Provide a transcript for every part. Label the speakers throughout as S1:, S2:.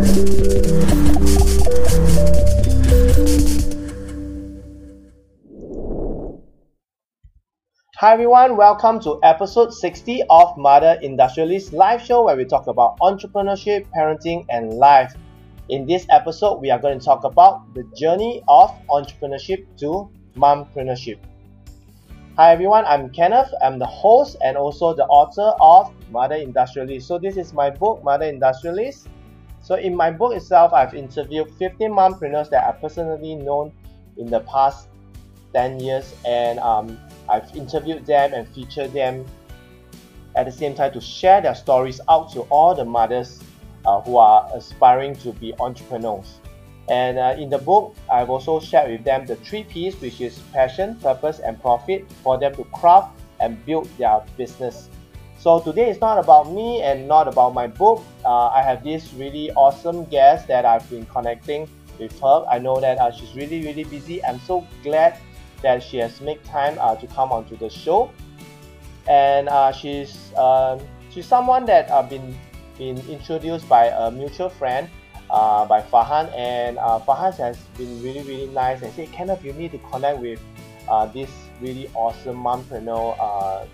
S1: Hi everyone, welcome to episode 60 of Mother Industrialist live show where we talk about entrepreneurship, parenting, and life. In this episode, we are going to talk about the journey of entrepreneurship to mompreneurship. Hi everyone, I'm Kenneth. I'm the host and also the author of Mother Industrialist. So this is my book, Mother Industrialist. So in my book itself, I've interviewed 15 mompreneurs that I personally known in the past 10 years and um, I've interviewed them and featured them at the same time to share their stories out to all the mothers uh, who are aspiring to be entrepreneurs. And uh, in the book, I've also shared with them the three P's, which is passion, purpose, and profit, for them to craft and build their business. So today is not about me and not about my book. Uh, I have this really awesome guest that I've been connecting with her. I know that uh, she's really, really busy. I'm so glad that she has made time uh, to come onto the show. And uh, she's uh, she's someone that I've been been introduced by a mutual friend uh, by Farhan, and uh, Farhan has been really really nice and said, Kenneth, you need to connect with uh, this really awesome mompreneur, uh,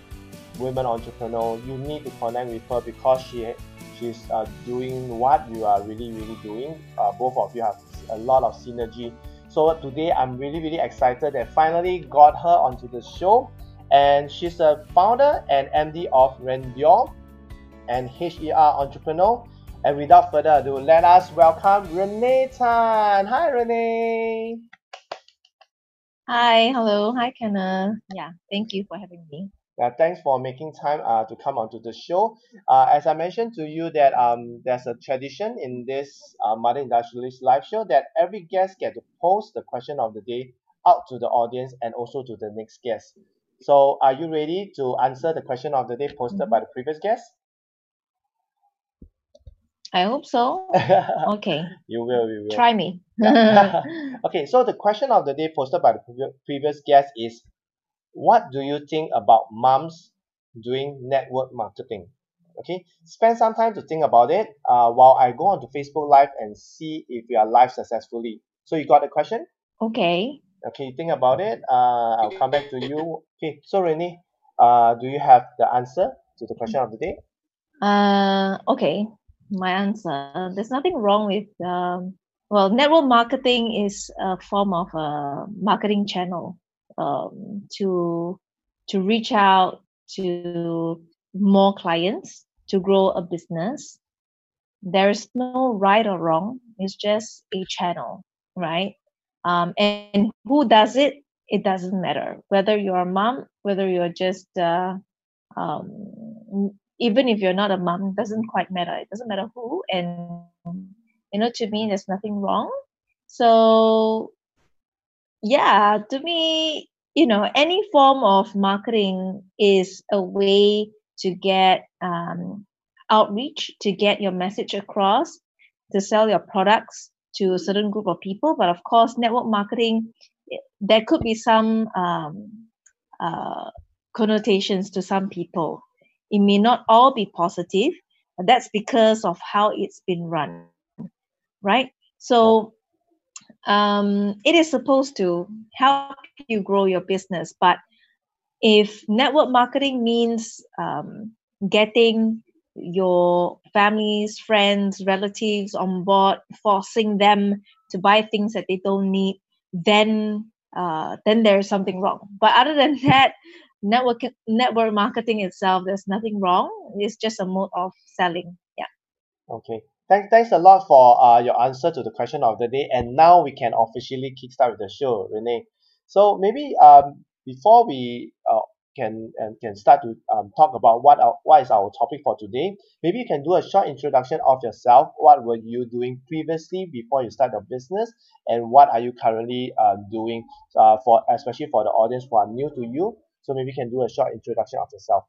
S1: women entrepreneur. You need to connect with her because she she's uh, doing what you are really really doing. Uh, both of you have a lot of synergy so today I'm really really excited that finally got her onto the show and she's a founder and MD of Rendior and HER entrepreneur. And without further ado, let us welcome Renee Tan. Hi Renee.
S2: Hi, hello, hi Kenneth. Yeah, thank you for having me.
S1: Yeah, thanks for making time uh, to come onto the show. Uh, as I mentioned to you that um, there's a tradition in this uh, Mother Industrialist live show that every guest get to post the question of the day out to the audience and also to the next guest. So are you ready to answer the question of the day posted
S2: Mhm.
S1: by the previous guest?
S2: I hope so. Okay,
S1: you will, you will.
S2: try me.
S1: Yeah. okay, so the question of the day posted by the previ- previous guest is what do you think about moms doing network marketing? Okay, spend some time to think about it uh, while I go on to Facebook Live and see if we are live successfully. So you got the question?
S2: okay,
S1: Okay, think about it. Uh, I'll come back to you. Okay, so Renee, uh, do you have the answer to the question of the day?
S2: uh, okay. My answer. There's nothing wrong with um. Well, network marketing is a form of a marketing channel um, to to reach out to more clients to grow a business. There's no right or wrong. It's just a channel, right? Um, and who does it? It doesn't matter whether you're a mom, whether you're just uh, um, even if you're not a mom, doesn't quite matter. It doesn't matter who, and you know, to me, there's nothing wrong. So yeah, to me, you know, any form of marketing is a way to get um, outreach, to get your message across, to sell your products to a certain group of people. But of course, network marketing, eh, there could be some um, uh, connotations to some people. It may not all be positive. but That's because of how it's been run, right? So um, it is supposed to help you grow your business. But if network marketing means um, getting your families, friends, relatives on board, forcing them to buy things that they don't need, then uh, then there's something wrong. But other than that, network network marketing itself, there's nothing wrong. It's just a mode of selling. Yeah.
S1: Okay. Thanks, thanks a lot for uh, your answer to the question of the day. And now we can officially kickstart with the show, Renee. So maybe um, before we uh, can um, can start to um, talk about what our, what is our topic for today, maybe you can do a short introduction of yourself. What were you doing previously before you start your business, and what are you currently uh, doing uh, for especially for the audience who are new to you. So maybe you can do a short introduction of yourself.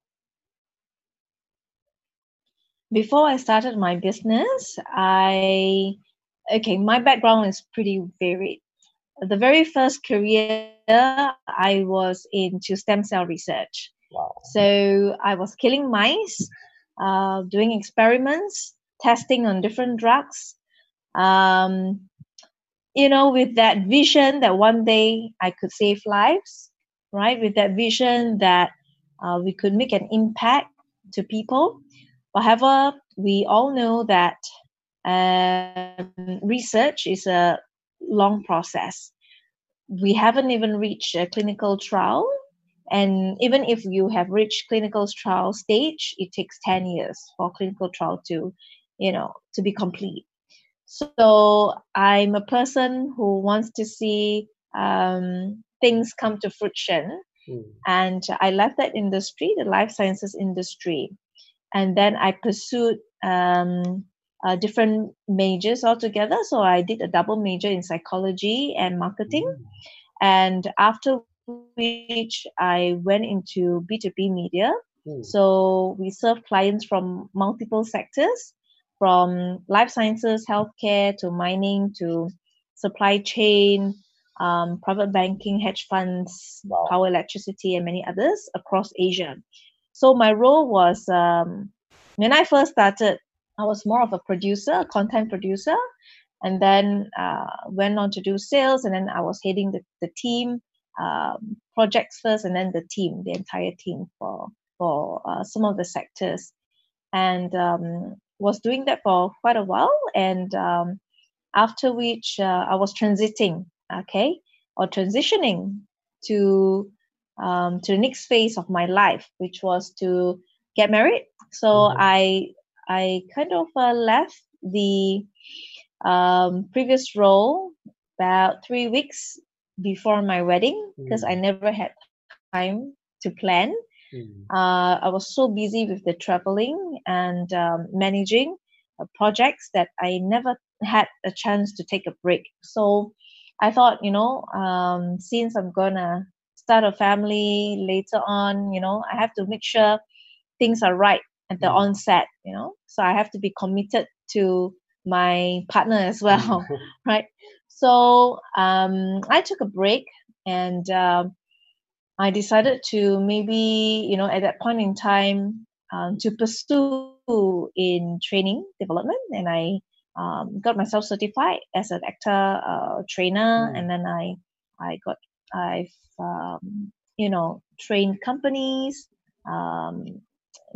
S2: Before I started my business, I okay, my background is pretty varied. The very first career I was into stem cell research.
S1: Wow.
S2: So I was killing mice, uh, doing experiments, testing on different drugs. um, you know, with that vision that one day I could save lives, right? With that vision that uh, we could make an impact to people. However, we all know that um, research is a long process. We haven't even reached a clinical trial. And even if you have reached clinical trial stage, it takes 10 years for clinical trial to, you know, to be complete. So I'm a person who wants to see um, things come to fruition. Mm. And I left that industry, the life sciences industry. And then I pursued um, uh, different majors altogether. So I did a double major in psychology and marketing. Mm. And after which I went into B2B media. Mm. So we serve clients from multiple sectors from life sciences, healthcare, to mining, to supply chain, um, private banking, hedge funds, wow. power, electricity, and many others across Asia. So my role was um, when I first started, I was more of a producer, content producer, and then uh, went on to do sales, and then I was heading the, the team, um, projects first, and then the team, the entire team for for uh, some of the sectors. And um, was doing that for quite a while, and um, after which uh, I was transiting, okay, or transitioning to um, to the next phase of my life, which was to get married. So mm-hmm. I I kind of uh, left the um, previous role about three weeks before my wedding because mm-hmm. I never had time to plan. Mm. Uh, I was so busy with the traveling and um, managing uh, projects that I never had a chance to take a break. So I thought, you know, um, since I'm gonna start a family later on, you know, I have to make sure things are right at the mm. onset, you know. So I have to be committed to my partner as well, mm. right? So um, I took a break and um, I decided to maybe, you know, at that point in time, um, to pursue in training development, and I um, got myself certified as an ACTA uh, trainer, mm. and then I, I got, I've, um, you know, trained companies, um,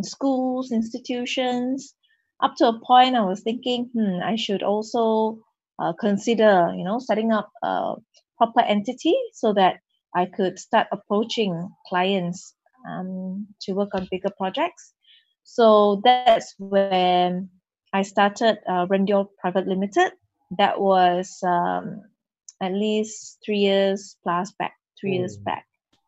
S2: schools, institutions. Up to a point, I was thinking, hmm, I should also uh, consider, you know, setting up a proper entity so that I could start approaching clients um, to work on bigger projects. So that's when I started uh, Private Limited. That was um, at least three years plus back, three mm. years back.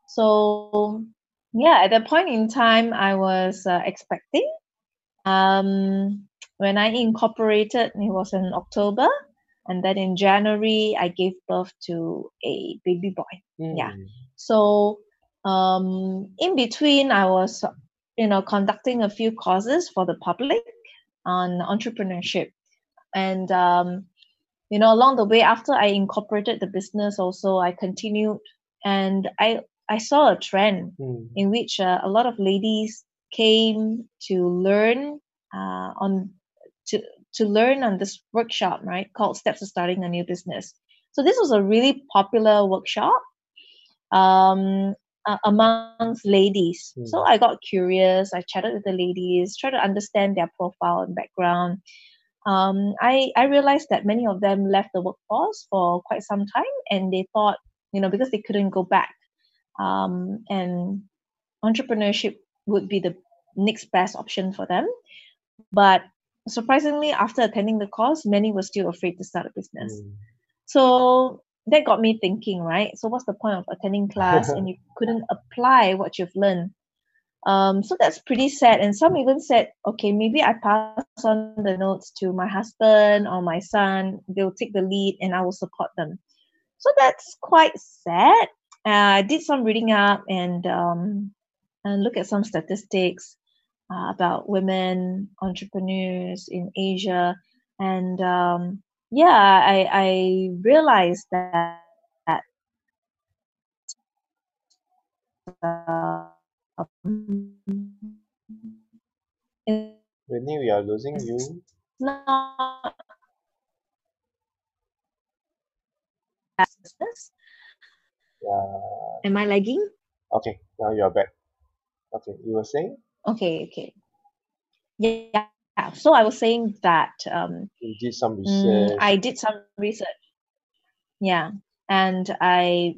S2: So yeah, at that point in time, I was uh, expecting. Um, when I incorporated, it was in October and then in January I gave birth to a baby boy. Mm. Yeah. So um, in between, I was you know conducting a few courses for the public on entrepreneurship, and um, you know along the way after I incorporated the business, also I continued, and I I saw a trend mm. in which uh, a lot of ladies came to learn uh, on to to learn on this workshop, right, called Steps to Starting a New Business. So this was a really popular workshop um, uh, amongst ladies. Mm. So I got curious. I chatted with the ladies, tried to understand their profile and background. Um, I I realized that many of them left the workforce for quite some time, and they thought, you know, because they couldn't go back, um, and entrepreneurship would be the next best option for them. But surprisingly, after attending the course, many were still afraid to start a business. Mm. So that got me thinking, right? So what's the point of attending class and you couldn't apply what you've learned? Um, so that's pretty sad. And some even said, okay, maybe I pass on the notes to my husband or my son. They'll take the lead and I will support them. So that's quite sad. Uh, I did some reading up and um, and look at some statistics uh, about women entrepreneurs in Asia, and um, yeah, I I realized that. that uh,
S1: Whitney, we are losing you.
S2: Business.
S1: Uh,
S2: Am I lagging?
S1: okay, now you're back. Okay, you were saying
S2: Okay, okay. Yeah. So I was saying that um,
S1: you did some
S2: mm,
S1: research.
S2: I did some research. Yeah, and I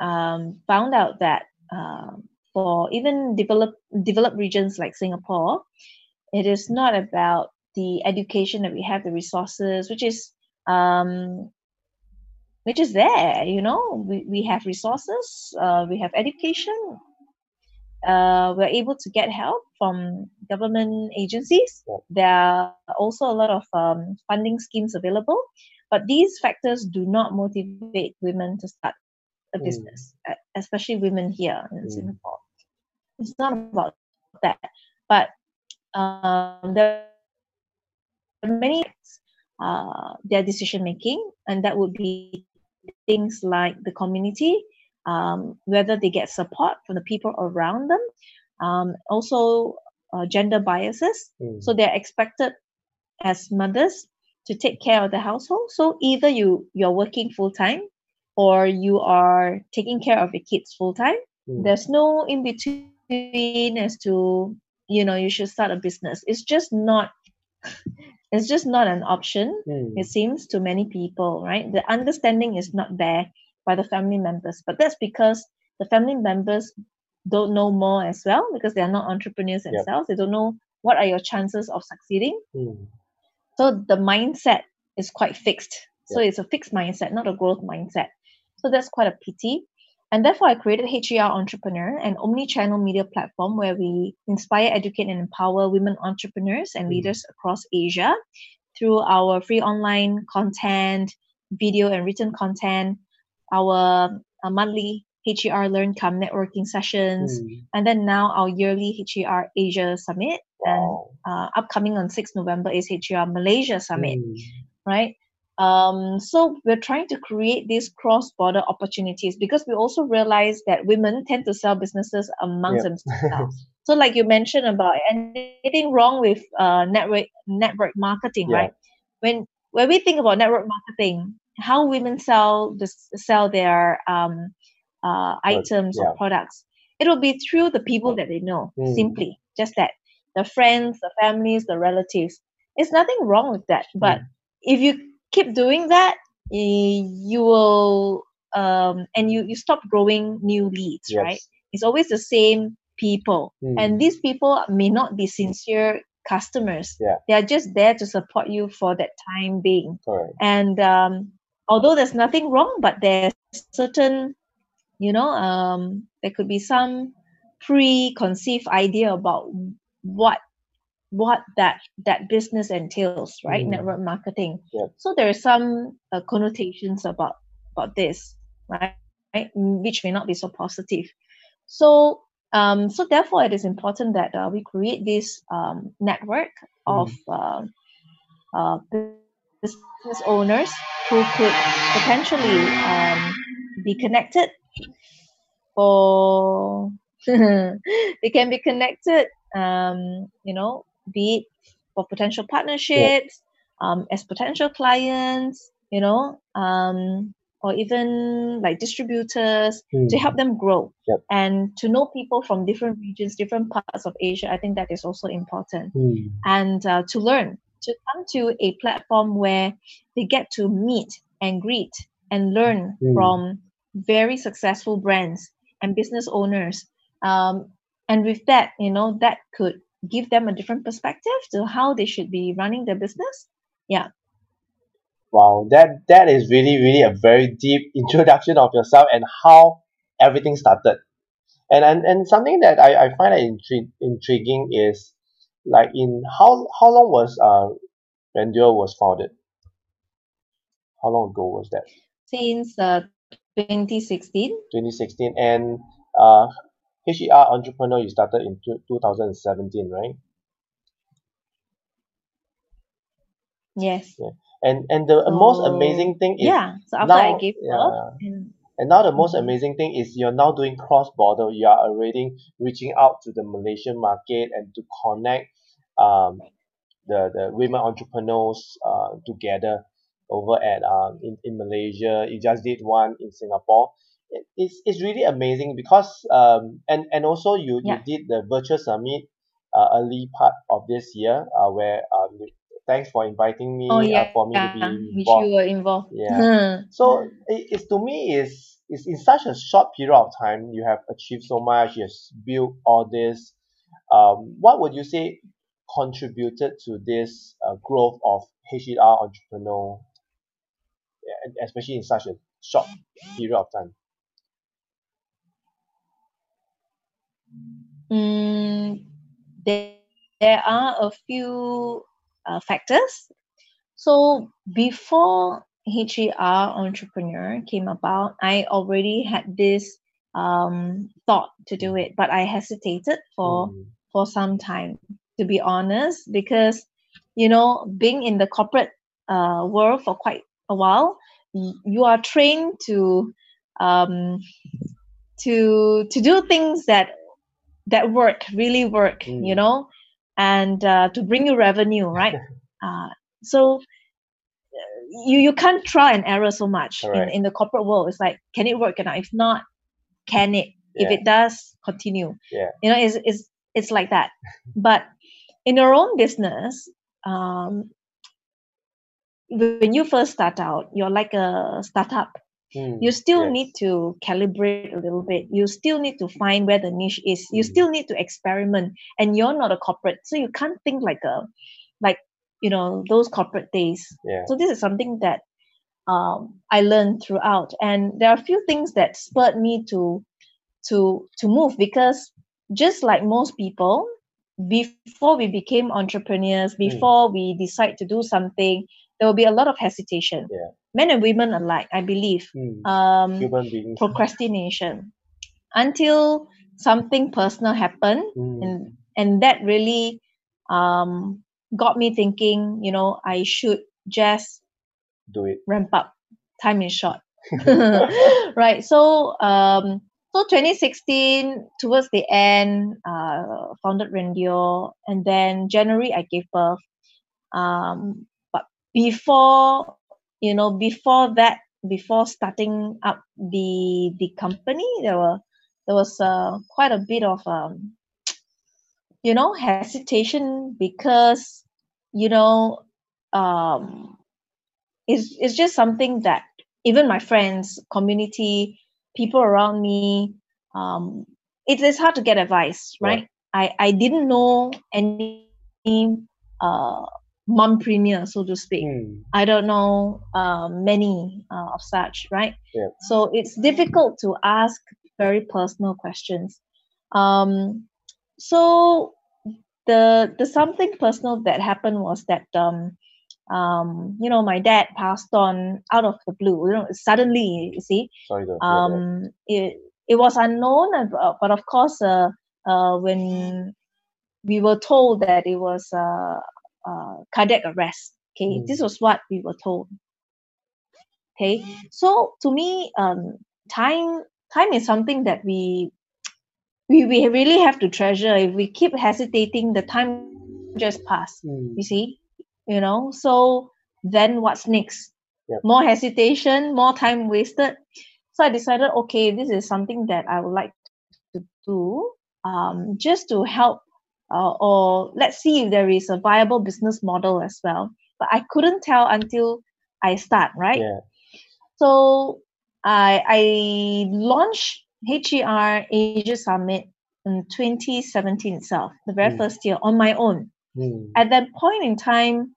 S2: um, found out that uh, for even developed developed regions like Singapore, it is not about the education that we have, the resources, which is um, which is there. You know, we, we have resources, uh, we have education, uh, we're able to get help from government agencies. There are also a lot of um, funding schemes available, but these factors do not motivate women to start a
S1: Mm.
S2: business, e- especially women here in
S1: Mm.
S2: Singapore. It's not about that, but um, there are many uh, their decision making, and that would be things like the community, um, whether they get support from the people around them, um, also uh, gender biases.
S1: Mm,
S2: So they're expected as mothers to take care of the household. So either you you're working full time, or you are taking care of your kids full time.
S1: mm,
S2: There's no in between as to you know you should start a business. It's just not. It's just not an option
S1: mm,
S2: it seems to many people right? The understanding is not there by the family members but that's because the family members don't know more as well because they are not entrepreneurs
S1: Yep.
S2: themselves. They don't know what are your chances of succeeding.
S1: Mm,
S2: so the mindset is quite fixed. So it's a fixed mindset not a growth mindset. So that's quite a pity and therefore i created her entrepreneur an omni-channel media platform where we inspire educate and empower women entrepreneurs and
S1: Mm.
S2: leaders across asia through our free online content video and written content our uh, monthly her learn come networking sessions
S1: mm.
S2: and then now our yearly her asia summit and uh, upcoming on 6th november is her malaysia summit
S1: Mm,
S2: right? Um, so we're trying to create these cross-border opportunities because we also realize that women tend to sell businesses amongst
S1: Yep.
S2: themselves. so, like you mentioned about anything wrong with uh, network network marketing,
S1: Yeah.
S2: right? When when we think about network marketing, how women sell this sell their um, uh, items
S1: yeah.
S2: or products, it will be through the people that they know.
S1: Mm.
S2: Simply, just that the friends, the families, the relatives. It's nothing wrong with that, but if you keep doing that you will um and you you stop growing new leads
S1: Yes.
S2: right it's always the same people
S1: Mm.
S2: and these people may not be sincere customers
S1: Yeah.
S2: they are just there to support you for that time being
S1: Correct.
S2: and um although there's nothing wrong but there's certain you know um there could be some preconceived idea about what what that that business entails right?
S1: Mm.
S2: network marketing.
S1: Yep.
S2: so there are some uh, connotations about about this right, right which may not be so positive. So um so therefore it is important that uh, we create this um, network of uh, uh, business owners who could potentially um, be connected or they can be connected um, you know be it for potential partnerships um, as potential clients you know um, or even like distributors
S1: Mm,
S2: to help them grow.
S1: Yep.
S2: and to know people from different regions different parts of asia i think that is also important.
S1: Mm,
S2: and uh, to learn to come to a platform where they get to meet and greet and learn
S1: Mm.
S2: from very successful brands and business owners um, and with that you know that could give them a different perspective to how they should be running their business Yeah.
S1: Wow, that that is really really a very deep introduction of yourself and how everything started. And and, and something that I, I find intri- intriguing is like in how how long was uh Renduo was founded? How long ago was that?
S2: since uh, 2016
S1: 2016 and uh HER entrepreneur you started in two, 2017 right
S2: yes
S1: and and the most amazing thing is
S2: yeah so after i
S1: now-
S2: gave
S1: yeah.
S2: and
S1: And now the most
S2: Mhm.
S1: amazing thing is you're now doing cross border. You are already reaching out to the Malaysian market and to connect um, the the women entrepreneurs uh, together. over at um in, in Malaysia. You just did one in Singapore. It, it's it's really amazing because um and and also you
S2: Yeah.
S1: you did the virtual summit uh, early part of this year uh, where um thanks for inviting me
S2: Oh
S1: uh, for me to be
S2: which
S1: involved.
S2: you were involved.
S1: Yeah. So it, it's to me is is in such a short period of time you have achieved so much, you have built all this. Um, what would you say contributed to this uh, growth of HER entrepreneur, especially in such a short period of time?
S2: Mm, there, there are a few uh, factors. So before HER entrepreneur came about, I already had this um, thought to do it, but I hesitated for
S1: Mm,
S2: for some time, to be honest, because you know, being in the corporate uh, world for quite a while, y- you are trained to um, to to do things that that work really work you
S1: Mm.
S2: know? And uh, to bring you revenue right? Uh, so you you can't try and error so much in, in the corporate world. It's like can it work or not? If not can it? If it does continue.
S1: Yeah.
S2: you know it's, it's it's like that. But in your own business um when you first start out you're like a startup
S1: Mm,
S2: you still
S1: yes.
S2: need to calibrate a little bit you still need to find where the niche is you
S1: Mm.
S2: still need to experiment and you're not a corporate so you can't think like a like you know those corporate days
S1: Yeah.
S2: so this is something that um, i learned throughout and there are a few things that spurred me to to to move because just like most people before we became entrepreneurs
S1: Mm.
S2: before we decide to do something there will be a lot of hesitation.
S1: Yeah.
S2: men and women alike i believe
S1: Mm,
S2: um,
S1: Human beings.
S2: procrastination. Until something personal happened
S1: Mm,
S2: and and that really um, got me thinking you know i should just
S1: do it.
S2: ramp up. Time is short. Right so um so 2016 towards the end uh founded rendio and then january i gave birth. Um before you know before that before starting up the the company there were there was uh, quite a bit of um you know hesitation because you know um it's it's just something that even my friends community people around me um it is hard to get advice
S1: Yeah.
S2: right i i didn't know any uh mompreneur so to speak
S1: Mm,
S2: I don't know uh, many uh, of such, right?
S1: Yeah.
S2: So it's difficult to ask very personal questions. Um, so the the something personal that happened was that um, um, you know my dad passed on out of the blue. You know, suddenly. You see,
S1: sorry to hear that.
S2: um, it it was unknown, uh, but of course, uh, uh, when we were told that it was uh, uh, cardiac arrest. Okay,
S1: Mm.
S2: this was what we were told. Okay, so to me, um, time time is something that we we we really have to treasure. If we keep hesitating, the time just pass.
S1: Mm,
S2: You see, you know. So then what's next?
S1: Yep.
S2: More hesitation, more time wasted. So I decided, okay, this is something that I would like to do, um, just to help, uh, or let's see if there is a viable business model as well. But I couldn't tell until I start, right?
S1: yeah.
S2: So I I launched HER Asia Summit in 2017 itself, the very
S1: Mm.
S2: first year on my own.
S1: Mm,
S2: At that point in time,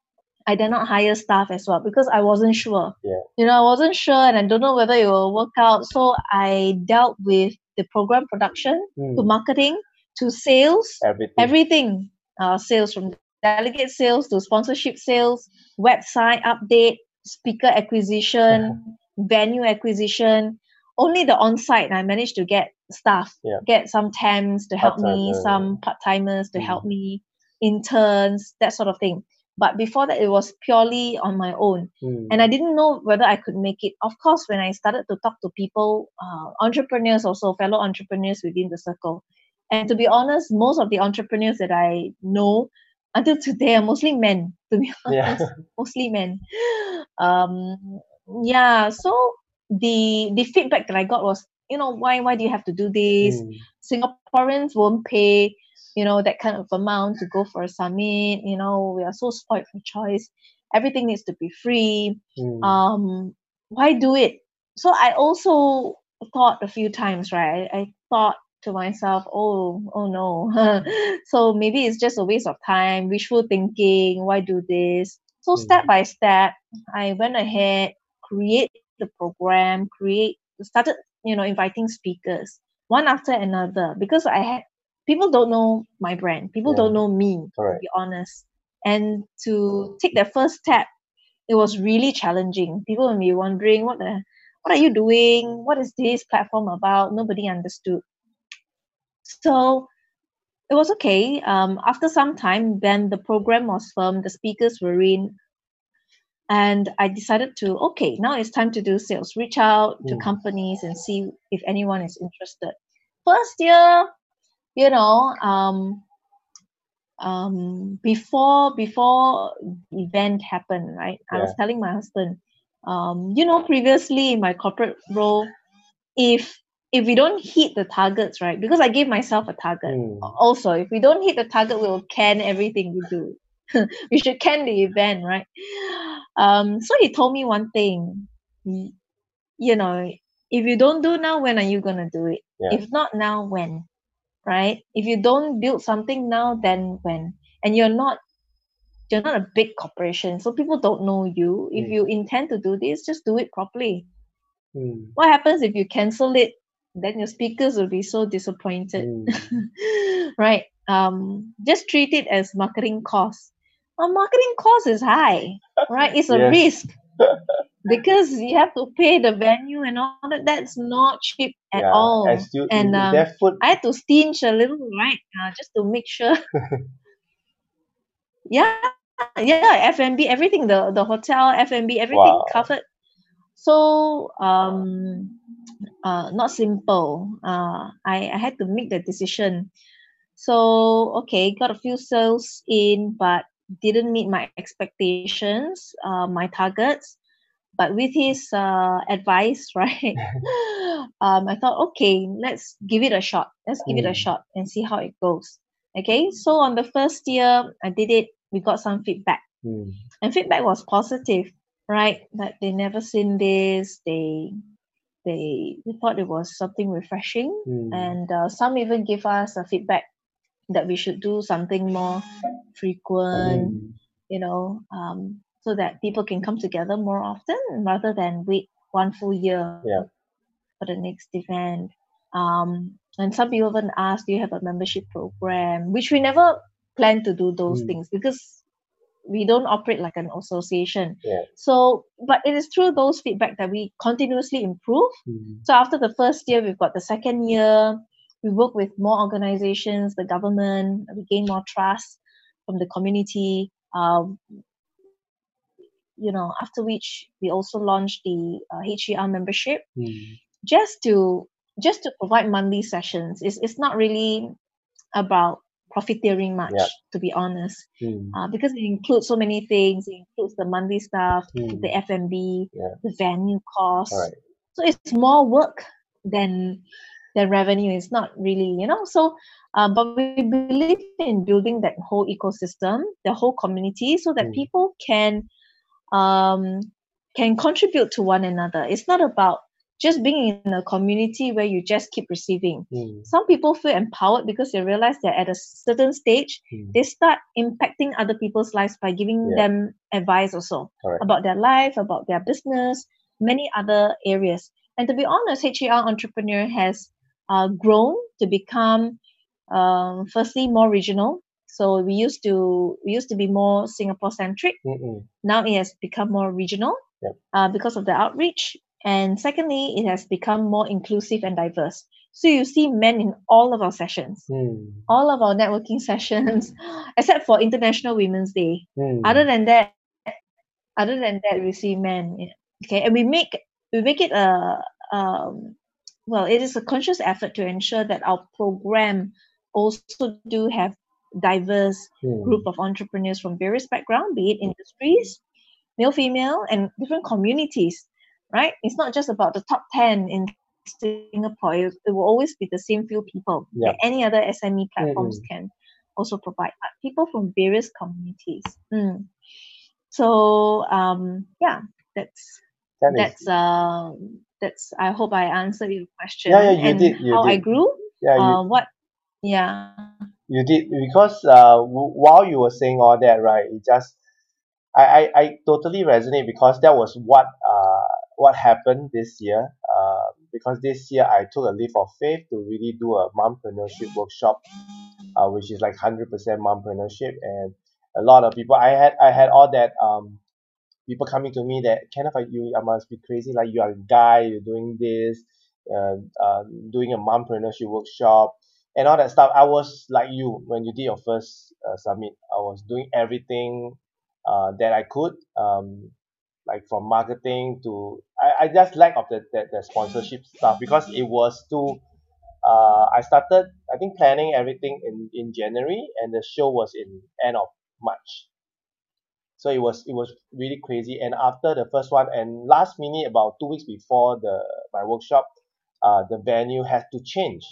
S2: I did not hire staff as well because I wasn't sure.
S1: Yeah.
S2: You know, I wasn't sure and I don't know whether it will work out. So I dealt with the program production to
S1: mm,
S2: marketing to sales
S1: everything.
S2: everything uh, sales from delegate sales to sponsorship sales website update speaker acquisition venue acquisition only the on-site i managed to get staff
S1: Yeah.
S2: get some temps to help me some part-timers to help
S1: Mm.
S2: me interns that sort of thing but before that it was purely on my own
S1: Mm,
S2: and I didn't know whether I could make it. Of course, when I started to talk to people, uh, entrepreneurs also, fellow entrepreneurs within the circle, and to be honest, most of the entrepreneurs that I know until today are mostly men, to be
S1: Yeah.
S2: honest. mostly men. Um, yeah, so the the feedback that I got was, you know, why why do you have to do this?
S1: Mm.
S2: Singaporeans won't pay, you know, that kind of amount to go for a summit. You know, we are so spoiled for choice. Everything needs to be free.
S1: Mm.
S2: Um, why do it? So I also thought a few times, right? I, I thought to myself, oh, oh no. so maybe it's just a waste of time, wishful thinking. Why do this? So step
S1: Mm.
S2: by step, I went ahead, create the program, create started, you know, inviting speakers one after another because I had people don't know my brand. People
S1: Yeah.
S2: don't know me, to be honest. And to take that first step, it was really challenging. People will be wondering what the what are you doing? What is this platform about? Nobody understood. So it was okay. Um, after some time, then the program was firm, the speakers were in, and I decided to okay, now it's time to do sales. Reach out to
S1: Mm.
S2: companies and see if anyone is interested. First year, you know, um, um, before before event happened, right? I was telling my husband, um, you know, previously in my corporate role, if if we don't hit the targets, right? Because I gave myself a target.
S1: Mm.
S2: Also, if we don't hit the target, we'll can everything we do. we should can the event, right? Um, so he told me one thing. You know, if you don't do now, when are you gonna do it?
S1: Yeah.
S2: If not now, when? Right? If you don't build something now, then when? And you're not you're not a big corporation, so people don't know you. If
S1: Mm.
S2: you intend to do this, just do it properly.
S1: Mm.
S2: What happens if you cancel it? Then your speakers will be so disappointed.
S1: Mm.
S2: right? Um, just treat it as marketing cost. A marketing cost is high, right? It's a
S1: Yes.
S2: risk because you have to pay the venue and all that. That's not cheap at
S1: yeah.
S2: all.
S1: And still,
S2: And, um. I had to stinge a little, right? Uh, just to make sure. yeah, yeah, F&B, everything, the, the hotel, F&B, everything
S1: Wow.
S2: covered. So, um, uh, not simple. Uh, I, I had to make the decision. So, okay, got a few sales in, but didn't meet my expectations, uh, my targets. But with his uh, advice, right, um, I thought, okay, let's give it a shot. Let's give it a
S1: Mm.
S2: shot and see how it goes. Okay, so on the first year, I did it. We got some feedback,
S1: Mm.
S2: and feedback was positive, right? That they never seen this. They they they thought it was something refreshing,
S1: Mm.
S2: and uh, some even give us a feedback that we should do something more frequent
S1: Mm.
S2: you know, um, so that people can come together more often rather than wait one full year
S1: Yeah.
S2: for the next event. Um, and some people even ask, do you have a membership program? Which we never plan to do those
S1: Mm.
S2: things because we don't operate like an association.
S1: Yeah.
S2: So, but it is through those feedback that we continuously improve.
S1: Mm.
S2: So after the first year, we've got the second year. We work with more organizations, the government. We gain more trust from the community. Um, you know, after which we also launched the uh, HER membership
S1: Mm.
S2: just to just to provide monthly sessions. It's it's not really about profiteering much,
S1: Yep.
S2: to be honest,
S1: Mm.
S2: uh, because it includes so many things. It includes the monthly stuff,
S1: Mm.
S2: the F&B,
S1: Yeah.
S2: the venue costs.
S1: Alright.
S2: So it's more work than than revenue. It's not really, you know. So, uh, but we believe in building that whole ecosystem, the whole community, so that
S1: Mm.
S2: people can um, can contribute to one another. It's not about just being in a community where you just keep receiving.
S1: Mm.
S2: Some people feel empowered because they realize that at a certain stage,
S1: Mm.
S2: they start impacting other people's lives by giving
S1: Yeah.
S2: them advice also
S1: Correct.
S2: about their life, about their business, many other areas. And to be honest, HER Entrepreneur has uh, grown to become, um, firstly, more regional. So we used to we used to be more Singapore centric. Now it has become more regional
S1: Yep.
S2: uh, because of the outreach. And secondly, it has become more inclusive and diverse. So you see men in all of our sessions,
S1: Mm.
S2: all of our networking sessions, except for International Women's Day.
S1: Mm.
S2: Other than that, other than that, we see men. Okay, and we make we make it a um, well, it is a conscious effort to ensure that our program also do have diverse
S1: Hmm.
S2: group of entrepreneurs from various backgrounds, be it industries, male, female, and different communities. Right? It's not just about the top ten in Singapore. It, it will always be the same few people.
S1: Yeah.
S2: that Any other SME platforms can also provide, but people from various communities. Mm. So um, yeah, that's
S1: That
S2: that's uh that's I hope I answered your question.
S1: Yeah, yeah, you
S2: and
S1: did, you
S2: how I grew.
S1: yeah, you,
S2: Uh, what? Yeah.
S1: you did because uh, w- while you were saying all that, right? It just I, I, I totally resonate because that was what uh what happened this year. Uh, because this year I took a leap of faith to really do a mompreneurship workshop, uh, which is like hundred percent mompreneurship, and a lot of people. I had I had all that um people coming to me that kind of like you I must be crazy. Like you are a guy, you're doing this, uh, uh, doing a mompreneurship workshop and all that stuff. I was like you when you did your first uh, summit. I was doing everything uh, that I could, um, like from marketing to I, I just lack of the, the the sponsorship stuff because it was too. Uh, I started I think planning everything in in January and the show was in end of March. So it was it was really crazy. And after the first one and last minute about two weeks before the my workshop, uh, the venue had to change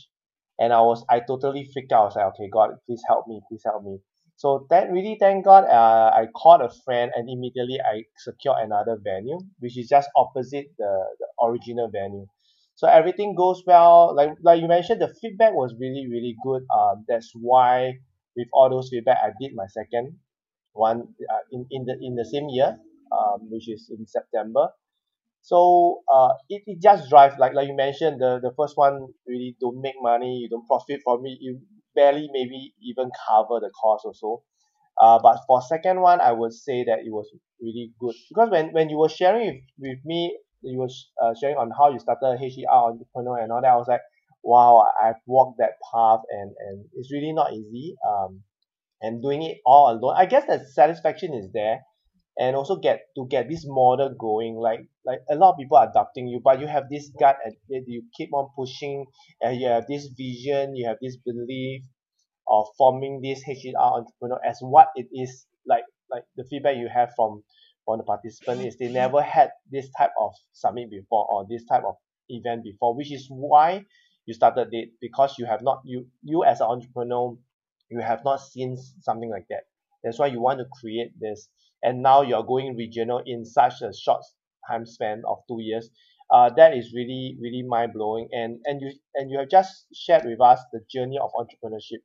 S1: and I was I totally freaked out. I was like, okay, God, please help me, please help me. So that really, thank God, uh, I called a friend and immediately I secured another venue, which is just opposite the, the original venue. So everything goes well. Like like you mentioned, the feedback was really really good. Um, that's why with all those feedback, I did my second one uh, in in the in the same year, um, which is in September so uh it, it just drives like like you mentioned the the first one really don't make money you don't profit from it you barely maybe even cover the cost also. Uh but for second one I would say that it was really good. Because when when you were sharing with, with me you were uh, sharing on how you started HER entrepreneur and all that I was like wow I've walked that path and and it's really not easy um and doing it all alone. I guess the satisfaction is there and also get to get this model going like like a lot of people are doubting you but you have this gut and you keep on pushing and you have this vision you have this belief of forming this HER entrepreneur as what it is like like the feedback you have from from the participant is they never had this type of summit before or this type of event before which is why you started it because you have not you you as an entrepreneur you have not seen something like that. That's why you want to create this. And now you're going regional in such a short time span of two years. Uh, that is really really mind blowing and and you and you have just shared with us the journey of entrepreneurship.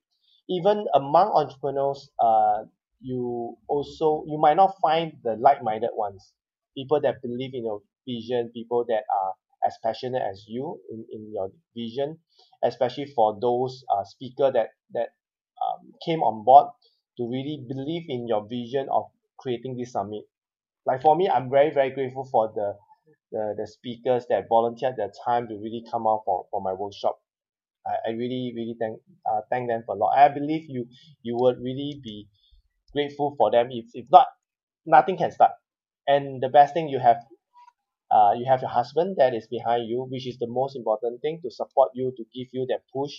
S1: Even among entrepreneurs uh, you also you might not find the like-minded ones. People that believe in your vision people that are as passionate as you in, in your vision especially for those uh, speaker that that um, came on board to really believe in your vision of creating this summit like for me I'm very very grateful for the the, the speakers that volunteered their time to really come out for, for my workshop. I, I really really thank uh, thank them for a lot. I believe you you would really be grateful for them if if not nothing can start. And the best thing you have uh, you have your husband that is behind you which is the most important thing to support you to give you that push.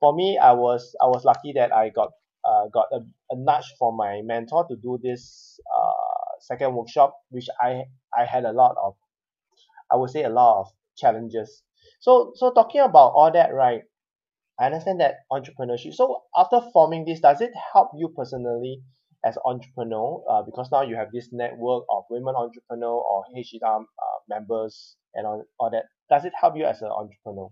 S1: For me I was I was lucky that I got uh, got a, a nudge from my mentor to do this uh, second workshop which I I had a lot of I would say a lot of challenges. So so talking about all that right I understand that entrepreneurship so after forming this does it help you personally as entrepreneur uh, because now you have this network of women entrepreneur or HER uh, members and all, all that does it help you as an entrepreneur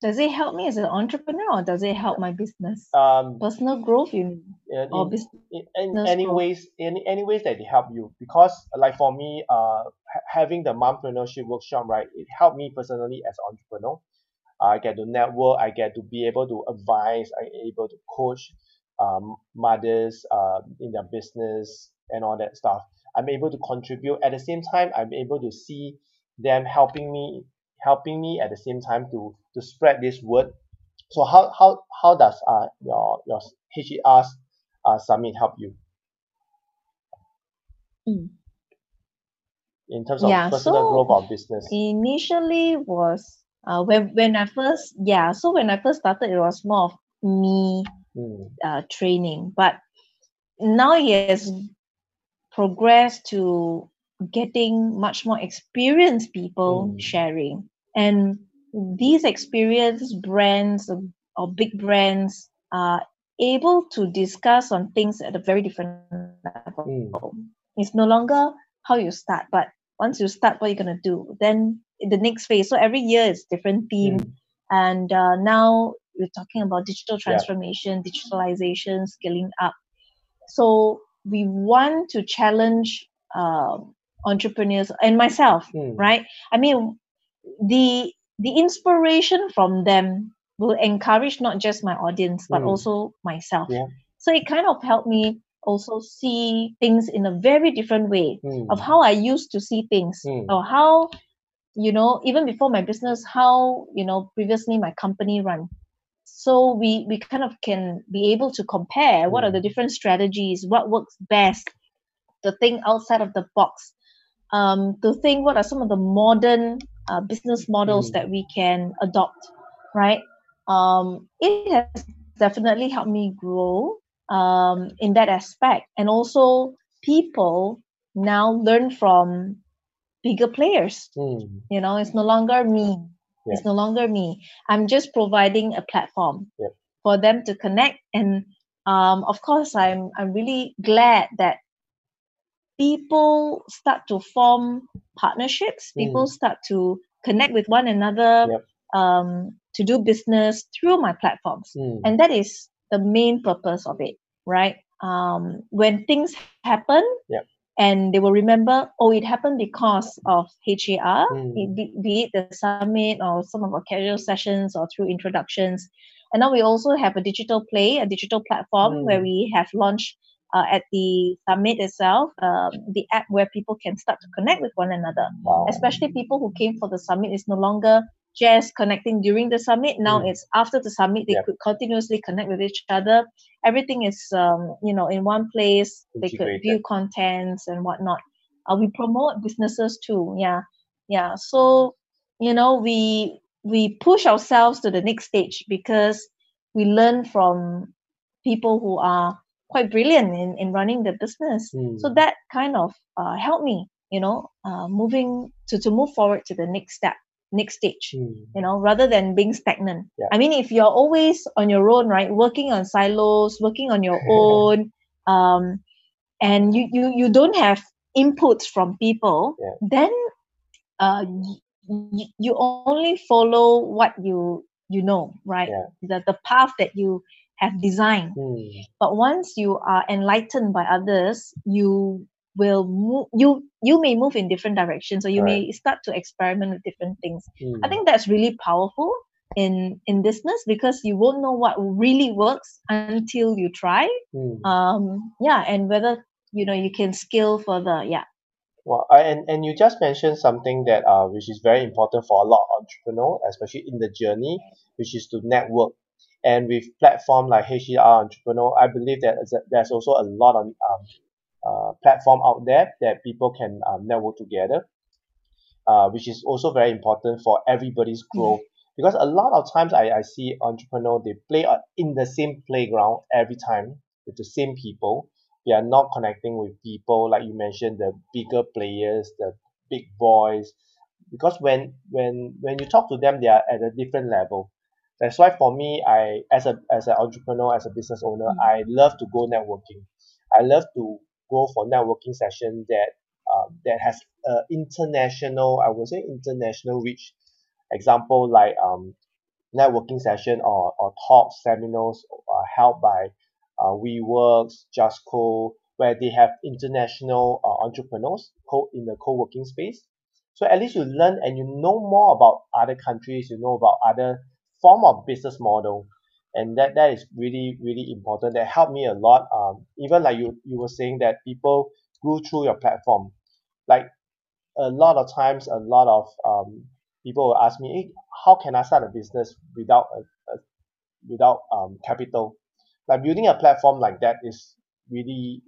S2: Does it help me as an entrepreneur or does it help my business?
S1: um
S2: Personal growth, you mean?
S1: in,
S2: Or
S1: in,
S2: business
S1: in, in any
S2: growth.
S1: ways any any ways that they help you because like for me uh ha- having the mompreneurship workshop right it helped me personally as an entrepreneur I get to network I get to be able to advise I able to coach um mothers uh in their business and all that stuff I'm able to contribute at the same time I'm able to see them helping me helping me at the same time to to spread this word so how how how does uh your your HER uh summit help you
S2: Mm.
S1: in terms of
S2: Yeah,
S1: personal
S2: so
S1: growth of business
S2: initially was uh, when when I first yeah, so when I first started, it was more of me
S1: Mm.
S2: uh, training, but now it has progressed to getting much more experienced people
S1: Mm.
S2: sharing, and these experienced brands or, big brands are able to discuss on things at a very different level.
S1: Mm.
S2: It's no longer how you start, but once you start, what you're gonna do. Then the next phase. So every year it's different theme,
S1: Mm.
S2: and uh, now we're talking about digital
S1: Yeah.
S2: transformation, digitalization, scaling up. So we want to challenge um entrepreneurs and myself,
S1: Mm.
S2: right? I mean, the the inspiration from them will encourage not just my audience but
S1: Mm.
S2: also myself.
S1: Yeah.
S2: So it kind of helped me also see things in a very different way
S1: Mm.
S2: of how I used to see things
S1: Mm.
S2: or how you know even before my business how you know previously my company run so we we kind of can be able to compare what are the
S1: Mm.
S2: different strategies what works best the thing outside of the box um to think what are some of the modern uh, business models
S1: Mm.
S2: that we can adopt right um it has definitely helped me grow um in that aspect and also people now learn from bigger players
S1: Mm.
S2: you know it's no longer me
S1: Yeah.
S2: it's no longer me i'm just providing a platform
S1: Yep.
S2: for them to connect and um, of course i'm i'm really glad that people start to form partnerships people
S1: Mm.
S2: start to connect with one another
S1: Yep.
S2: um, to do business through my platforms
S1: Mm.
S2: and that is the main purpose of it right um, when things happen
S1: Yep.
S2: and they will remember oh it happened because of HER
S1: Mm.
S2: it be, be it the summit or some of our casual sessions or through introductions and now we also have a digital play a digital platform where
S1: Mm.
S2: we have launched uh, at the summit itself um, the app where people can start to connect with one another.
S1: Wow.
S2: especially people who came for the summit is no longer just connecting during the summit. Now
S1: Mm.
S2: it's after the summit they
S1: Yep.
S2: could continuously connect with each other. Everything is um, you know in one place. They could view contents and whatnot. Uh, we promote businesses too. Yeah. Yeah. So you know we we push ourselves to the next stage because we learn from people who are quite brilliant in, in running the business so
S1: Mm.
S2: that kind of uh, helped me you know uh, moving to to move forward to the next step next stage
S1: Mm.
S2: you know rather than being stagnant
S1: Yeah.
S2: i mean if you're always on your own right working on silos working on your own um and you you you don't have inputs from people
S1: Yeah.
S2: then uh y- y- you only follow what you you know right
S1: Yeah.
S2: the, the path that you have designed
S1: Mm.
S2: but once you are enlightened by others you will move you you may move in different directions or you may start to experiment with different things
S1: Mm.
S2: i think that's really powerful in in business because you won't know what really works until you try
S1: Mm.
S2: um yeah and whether you know you can scale further yeah
S1: Well, I, and and you just mentioned something that uh which is very important for a lot of entrepreneurs, especially in the journey, which is to network. And with platform like HER Entrepreneur, I believe that there's also a lot of um, uh, platform out there that people can um, network together, uh, which is also very important for everybody's growth. Because a lot of times I, I see entrepreneur they play in the same playground every time with the same people. They are not connecting with people like you mentioned the bigger players, the big boys. Because when when when you talk to them, they are at a different level. That's why for me, I as a as an entrepreneur, as a business owner,
S2: Mm.
S1: I love to go networking. I love to go for networking session that uh, that has uh, international, I would say international reach. Example like um networking session or, or talks, seminars uh, held by uh, WeWorks, Justco, where they have international uh, entrepreneurs co- in the co-working space. So at least you learn and you know more about other countries, you know about other form of business model. And that, that is really, really important. That helped me a lot. Um, even like you, you were saying that people grew through your platform. Like a lot of times, a lot of um, people will ask me, hey, how can I start a business without a, a without um, capital? Like building a platform like that is really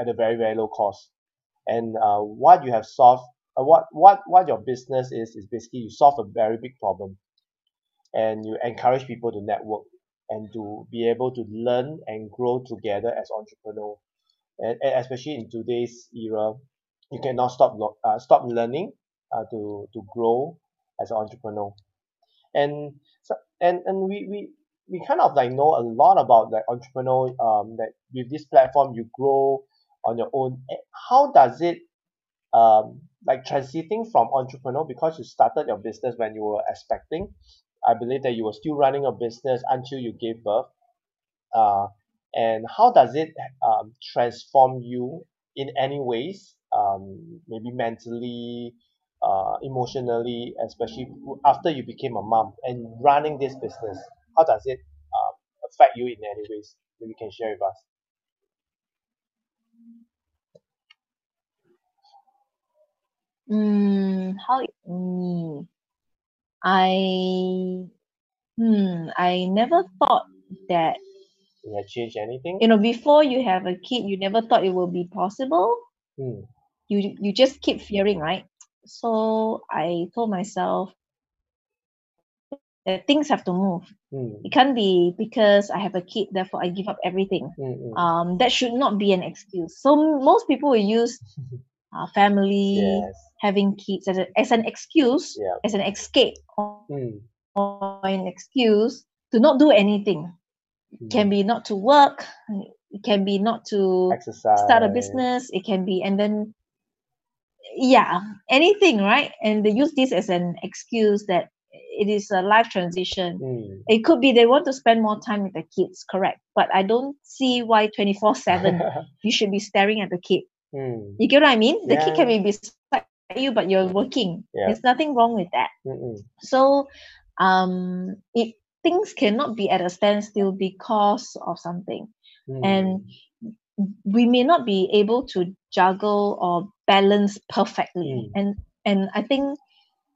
S1: at a very very low cost. And uh, what you have solved, uh, what what what your business is is basically you solve a very big problem. And you encourage people to network and to be able to learn and grow together as entrepreneur. And, and especially in today's era you cannot stop uh, stop learning uh, to to grow as an entrepreneur. And so and and we we we kind of like know a lot about like entrepreneur um that with this platform you grow on your own. How does it um like transiting from entrepreneur because you started your business when you were expecting I believe that you were still running a business until you gave birth. Uh and how does it um transform you in any ways? Um maybe mentally uh emotionally especially after you became a mom and running this business. How does it um affect you in any ways? Maybe you can share with us.
S2: Mm, how me? I hmm, I never thought that
S1: you have changed anything
S2: you know before you have a kid, you never thought it will be possible.
S1: mm,
S2: You you just keep fearing, right? So I told myself that things have to move.
S1: mm,
S2: It can't be because I have a kid, therefore I give up everything.
S1: mm, mm.
S2: Um, that should not be an excuse. So most people will use uh, family,
S1: yes
S2: having kids as, a, as an excuse,
S1: yeah
S2: as an escape or,
S1: mm,
S2: or an excuse to not do anything. It can be not to work, it can be not to
S1: exercise
S2: start a business, it can be, and then, yeah, anything, right? And they use this as an excuse that it is a life transition.
S1: mm.
S2: It could be they want to spend more time with the kids, correct? But I don't see why 24 7 you should be staring at the kid.
S1: Mm,
S2: You get what I mean? The kid can be beside you, but you're working.
S1: Yeah.
S2: There's nothing wrong with that.
S1: mm, mm,
S2: So, um, it things cannot be at a standstill because of something,
S1: mm.
S2: and we may not be able to juggle or balance perfectly.
S1: Mm.
S2: And and I think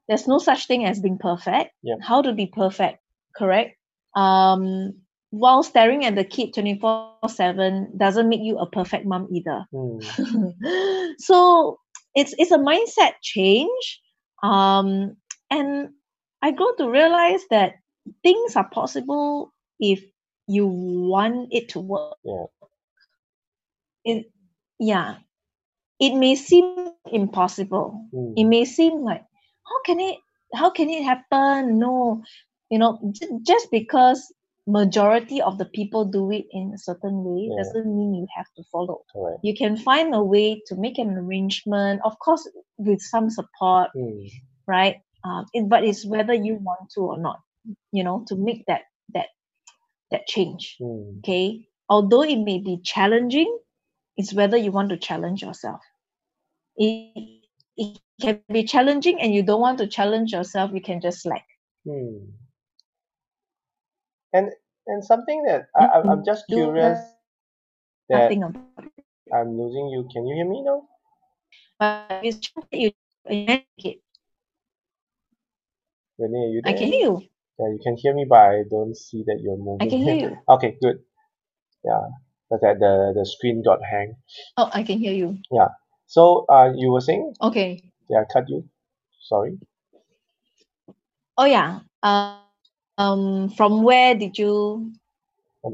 S2: there's no such thing as being perfect.
S1: Yep.
S2: How to be perfect? Correct. Um, while staring at the kid 24 7 doesn't make you a perfect mom either.
S1: Mm,
S2: so it's it's a mindset change um and i grow to realize that things are possible if you want it to work.
S1: Yeah.
S2: it yeah. It may seem impossible.
S1: Mm,
S2: it may seem like how can it how can it happen? No. You know j- just because majority of the people do it in a certain way
S1: Yeah.
S2: doesn't mean you have to follow.
S1: Correct.
S2: You can find a way to make an arrangement of course with some support
S1: mm,
S2: right? Um, it, but it's whether you want to or not you know to make that that that change
S1: mm,
S2: okay? Although it may be challenging it's whether you want to challenge yourself. It, it can be challenging and you don't want to challenge yourself you can just slack.
S1: Mm. And and something that I, I'm- I'm just curious that
S2: nothing about it.
S1: I'm losing you. Can you hear me now?
S2: But it's just that you.
S1: Renee you
S2: i can hear you.
S1: Yeah you can hear me but I don't see that you're moving
S2: i can hear you.
S1: Okay good. Yeah but that the the screen got hang.
S2: Oh i can hear you. Yeah.
S1: so uh you were saying?
S2: Okay.
S1: Yeah I cut you? Sorry.
S2: Oh yeah. Uh, um, from where did you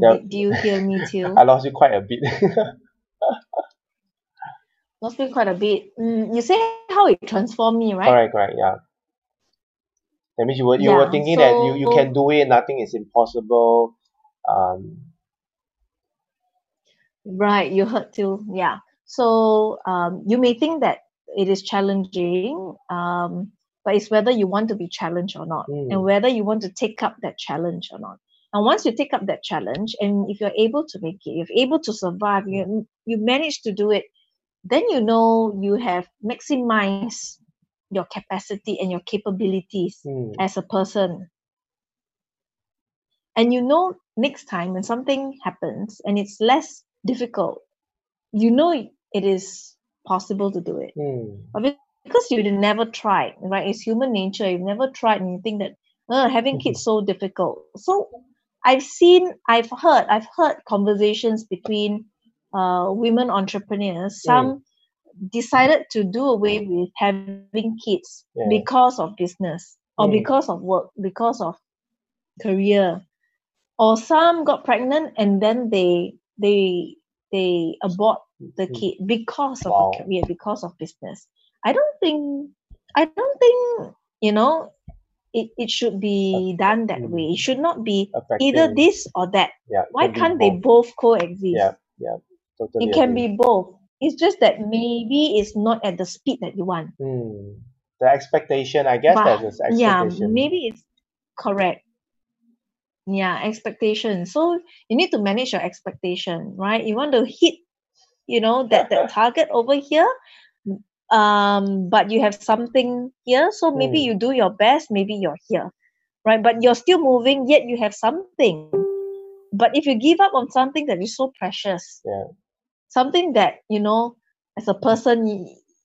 S2: did you hear me too?
S1: I lost you quite a bit
S2: Lost me quite a bit. Mm, you say how it transformed me, right?
S1: correct correct yeah that means you were you were
S2: Yeah,
S1: thinking that you you can do it nothing is impossible um
S2: Right. You heard too, yeah. So um, you may think that it is challenging, um, but it's whether you want to be challenged or not,
S1: Mm.
S2: and whether you want to take up that challenge or not. And once you take up that challenge, and if you're able to make it, if you're able to survive, you you manage to do it, then you know you have maximized your capacity and your capabilities
S1: hmm,
S2: as a person. And you know next time when something happens and it's less difficult, you know it is possible to do it.
S1: hmm,
S2: But because you never tried, right? It's human nature. You've never tried and you think that uh, having kids so difficult. So I've seen, I've heard, I've heard conversations between uh, women entrepreneurs. Some decided to do away with having kids
S1: Yeah.
S2: because of business or because of work, because of career or some got pregnant and then they they they abort the
S1: Mm.
S2: kid because of
S1: Wow.
S2: a career because of business i don't think i don't think you know it, it should be done that way. It should not be
S1: affecting
S2: either this or that.
S1: Yeah
S2: why
S1: can
S2: can't they
S1: both.
S2: both coexist?
S1: Yeah yeah totally
S2: it can
S1: agree.
S2: be both. It's just that maybe it's not at the speed that you want.
S1: Hmm. the expectation I guess
S2: but
S1: there's this
S2: yeah maybe it's correct. Yeah expectation. So you need to manage your expectation right? You want to hit you know that that target over here um but you have something here so maybe
S1: Hmm.
S2: you do your best maybe you're here right but you're still moving yet you have something but if you give up on something that is so precious
S1: Yeah.
S2: something that you know as a person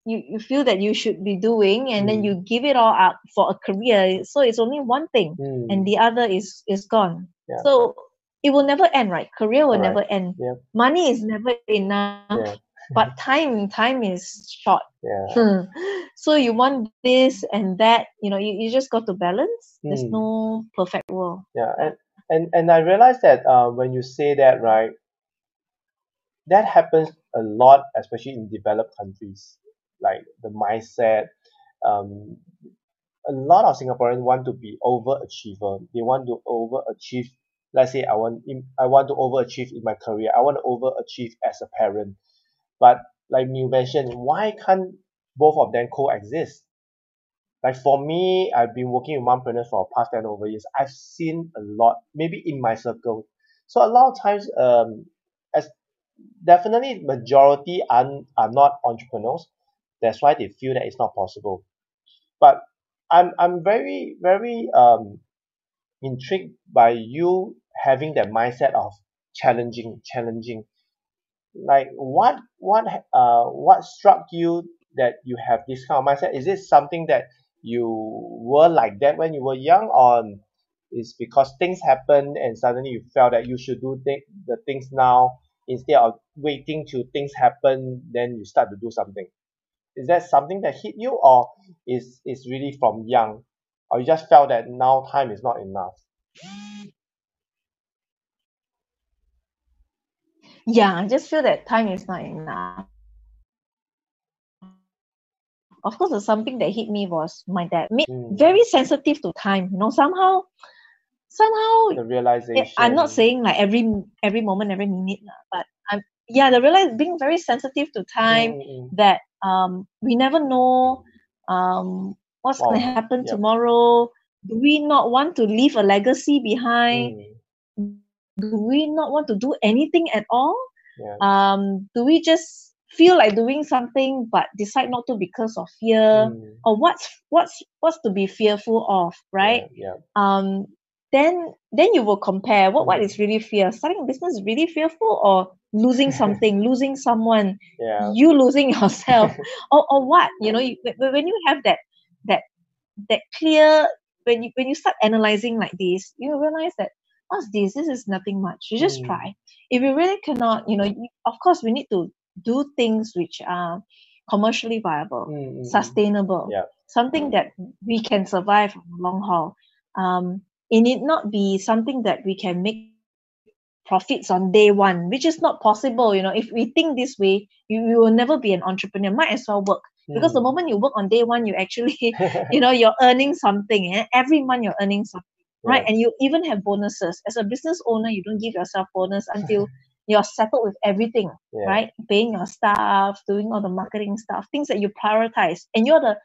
S2: you, you, feel that you should be doing and then
S1: Mm.
S2: you give it all up for a career so it's only one thing
S1: Hmm.
S2: and the other is is gone
S1: Yeah.
S2: so it will never end right career will never end
S1: Yep.
S2: money is never enough
S1: yeah
S2: but time time is short
S1: yeah
S2: so you want this and that you know you, you just got to balance there's
S1: Mm.
S2: no perfect world
S1: Yeah, and and and I realize that uh, when you say that, right, that happens a lot, especially in developed countries, like the mindset. Um, a lot of Singaporeans want to be overachiever. They want to overachieve. Let's say I want I want to overachieve in my career. I want to overachieve as a parent. But like you mentioned, why can't both of them coexist? like for me, I've been working with mompreneurs for past 10 over years. I've seen a lot, maybe in my circle. So a lot of times, um, as definitely majority are, are not entrepreneurs. That's why they feel that it's not possible. But I'm, I'm very, very, um, intrigued by you having that mindset of challenging, challenging. Like what, what, uh, what struck you that you have this kind of mindset? Is it something that you were like that when you were young or is because things happen and suddenly you felt that you should do th- the things now instead of waiting till things happen then you start to do something? Is that something that hit you or is is really from young? Or you just felt that now time is not enough
S2: yeah i just feel that time is not enough of course the something that hit me was my dad made
S1: Mm.
S2: very sensitive to time you know somehow somehow
S1: the realization
S2: I'm not saying like every every moment, every minute, but I'm yeah, the realize being very sensitive to time
S1: Mm, mm,
S2: that um we never know um what's gonna happen
S1: yep.
S2: tomorrow. Do we not want to leave a legacy behind?
S1: mm,
S2: Do we not want to do anything at all?
S1: yeah
S2: Um, do we just feel like doing something but decide not to because of fear?
S1: mm,
S2: Or what's what's what's to be fearful of, right?
S1: yeah, yeah
S2: um then then you will compare what what
S1: Mm.
S2: is really fear starting a business is really fearful or losing something losing someone
S1: yeah
S2: you losing yourself or, or what you know you, when when you have that that that clear when you when you start analyzing like this you realize that what's this this is nothing much you just
S1: Mm.
S2: try if you really cannot you know of course we need to do things which are commercially viable
S1: Mm, mm, mm.
S2: sustainable
S1: Yeah.
S2: something that we can survive long haul um it need not be something that we can make profits on day one which is not possible you know if we think this way you, you will never be an entrepreneur might as well work because the
S1: Mm.
S2: moment you work on day one you actually you know you're earning something eh? every month you're earning something right? And you even have bonuses. As a business owner you don't give yourself bonus until you're settled with everything
S1: Yeah.
S2: right? Paying your staff doing all the marketing stuff things that you prioritize. And you're the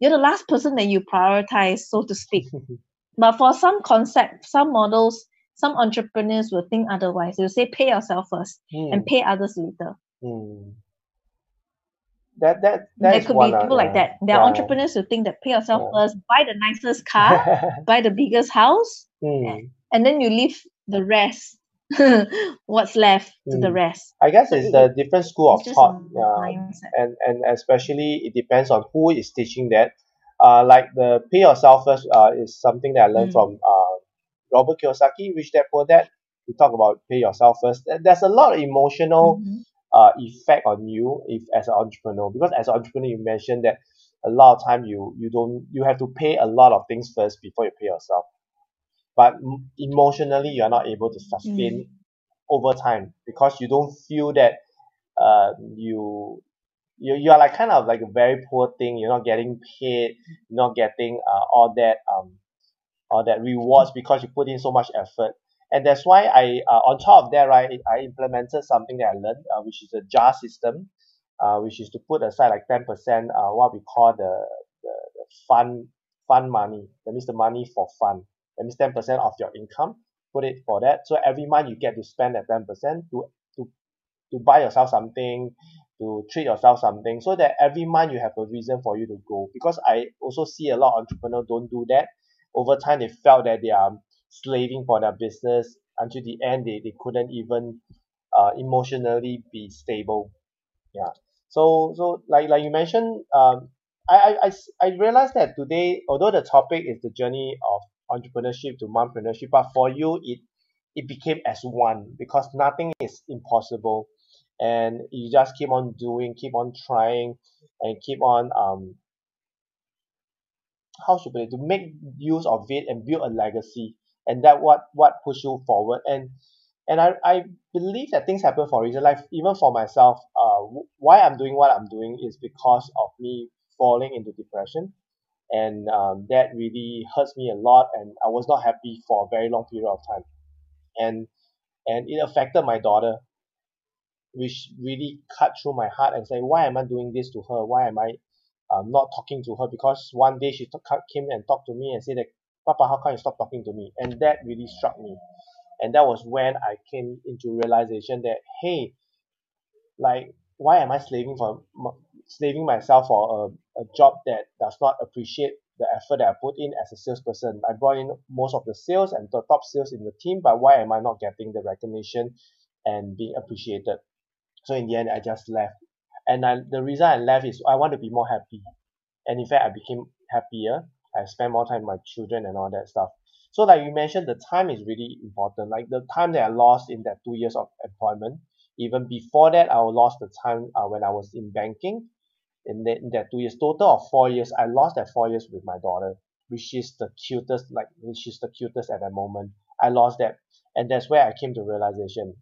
S2: you're the last person that you prioritize so to speak. But for some concept some models some entrepreneurs will think otherwise. They'll say pay yourself first
S1: Mm,
S2: and pay others later.
S1: Mm. That that that
S2: there could be people like that there are entrepreneurs who think that pay yourself
S1: Yeah.
S2: first buy the nicest car buy the biggest house
S1: Mm.
S2: and then you leave the rest what's left to the
S1: Mm.
S2: rest
S1: I guess
S2: So
S1: it's
S2: it-
S1: the different school of thought yeah and and especially it depends on who is teaching that uh like the pay yourself first uh is something that I learned
S2: Mm.
S1: from uh Robert Kiyosaki Rich Dad Poor Dad we talk about pay yourself first there's a lot of emotional
S2: Mhm.
S1: Uh effect on you if as an entrepreneur? Because as an entrepreneur you mentioned that a lot of time you you don't you have to pay a lot of things first before you pay yourself. But emotionally you're not able to sustain mm. over time because you don't feel that uh you you you are like kind of like a very poor thing. You're not getting paid you're not getting uh all that um all that rewards because you put in so much effort and that's why I uh, on top of that right I implemented something that I learned uh, which is a jar system uh, which is to put aside like ten percent uh what we call the the, the fun fun money. That means the money for fun that means ten percent of your income. Put it for that. So every month you get to spend that ten percent to to to buy yourself something to treat yourself something so that every month you have a reason for you to go. Because I also see a lot of entrepreneurs don't do that. Over time they felt that they are slaving for their business until the end they, they couldn't even uh, emotionally be stable. Yeah. So so like like you mentioned um I, I, I, realized that today although the topic is the journey of entrepreneurship to mompreneurship but for you it it became as one because nothing is impossible. And you just keep on doing keep on trying and keep on um how should I to make use of it and build a legacy and that what what push you forward. And and I I believe that things happen for a reason. Like even for myself uh why I'm doing what I'm doing is because of me falling into depression. And um that really hurts me a lot and I was not happy for a very long period of time. And and it affected my daughter which really cut through my heart and say why am I doing this to her? Why am I um not talking to her? Because one day she came and talked to me and said that papa how come you stop talking to me? And that really struck me. And that was when I came into realization that hey like why am I slaving for slaving myself for a, a job that does not appreciate the effort that I put in as a salesperson? I brought in most of the sales and the top sales in the team but why am I not getting the recognition and being appreciated? So in the end I just left. And I the reason I left is I want to be more happy. And in fact I became happier I spend more time with my children and all that stuff. So like you mentioned the time is really important. Like the time that I lost in that two years of employment even before that I lost the time uh, when I was in banking. In that, in that two years total of four years I lost that four years with my daughter which is the cutest like which is the cutest at that moment. I lost that. And that's where I came to realization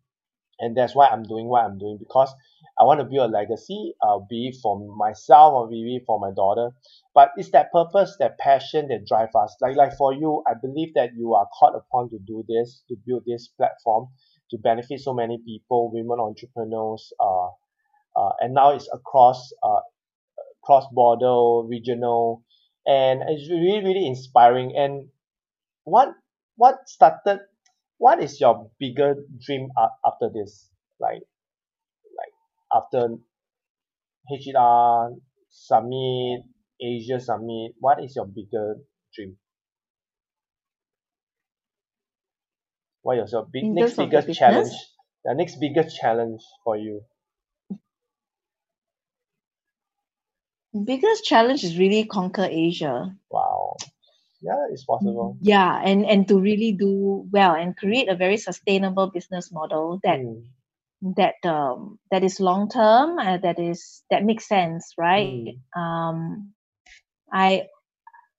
S1: and that's why I'm doing what I'm doing because I want to build a legacy uh be it for myself or maybe for my daughter. But it's that purpose that passion that drive us. Like like for you I believe that you are called upon to do this to build this platform to benefit so many people women entrepreneurs uh uh and now it's across uh cross border regional and it's really really inspiring. And what what started what is your bigger dream a~ after this? Like like after H_E_R summit asia summit what is your bigger dream? What is your big
S2: In
S1: next biggest challenge? The next biggest challenge for you.
S2: Biggest challenge is really conquer Asia.
S1: wow yeah it's possible
S2: Yeah, and and to really do well and create a very sustainable business model that
S1: Mm,
S2: that um that is long term uh, that is that makes sense, right?
S1: mm,
S2: Um, I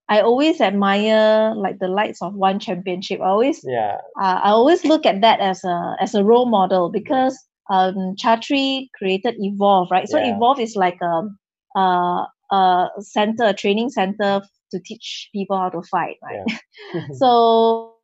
S2: I always admire like the lights of one championship. I always
S1: yeah
S2: uh, I always look at that as a as a role model because um Chatri created Evolve, right? So
S1: Yeah.
S2: Evolve is like a a a center, a training center to teach people how to fight, right? so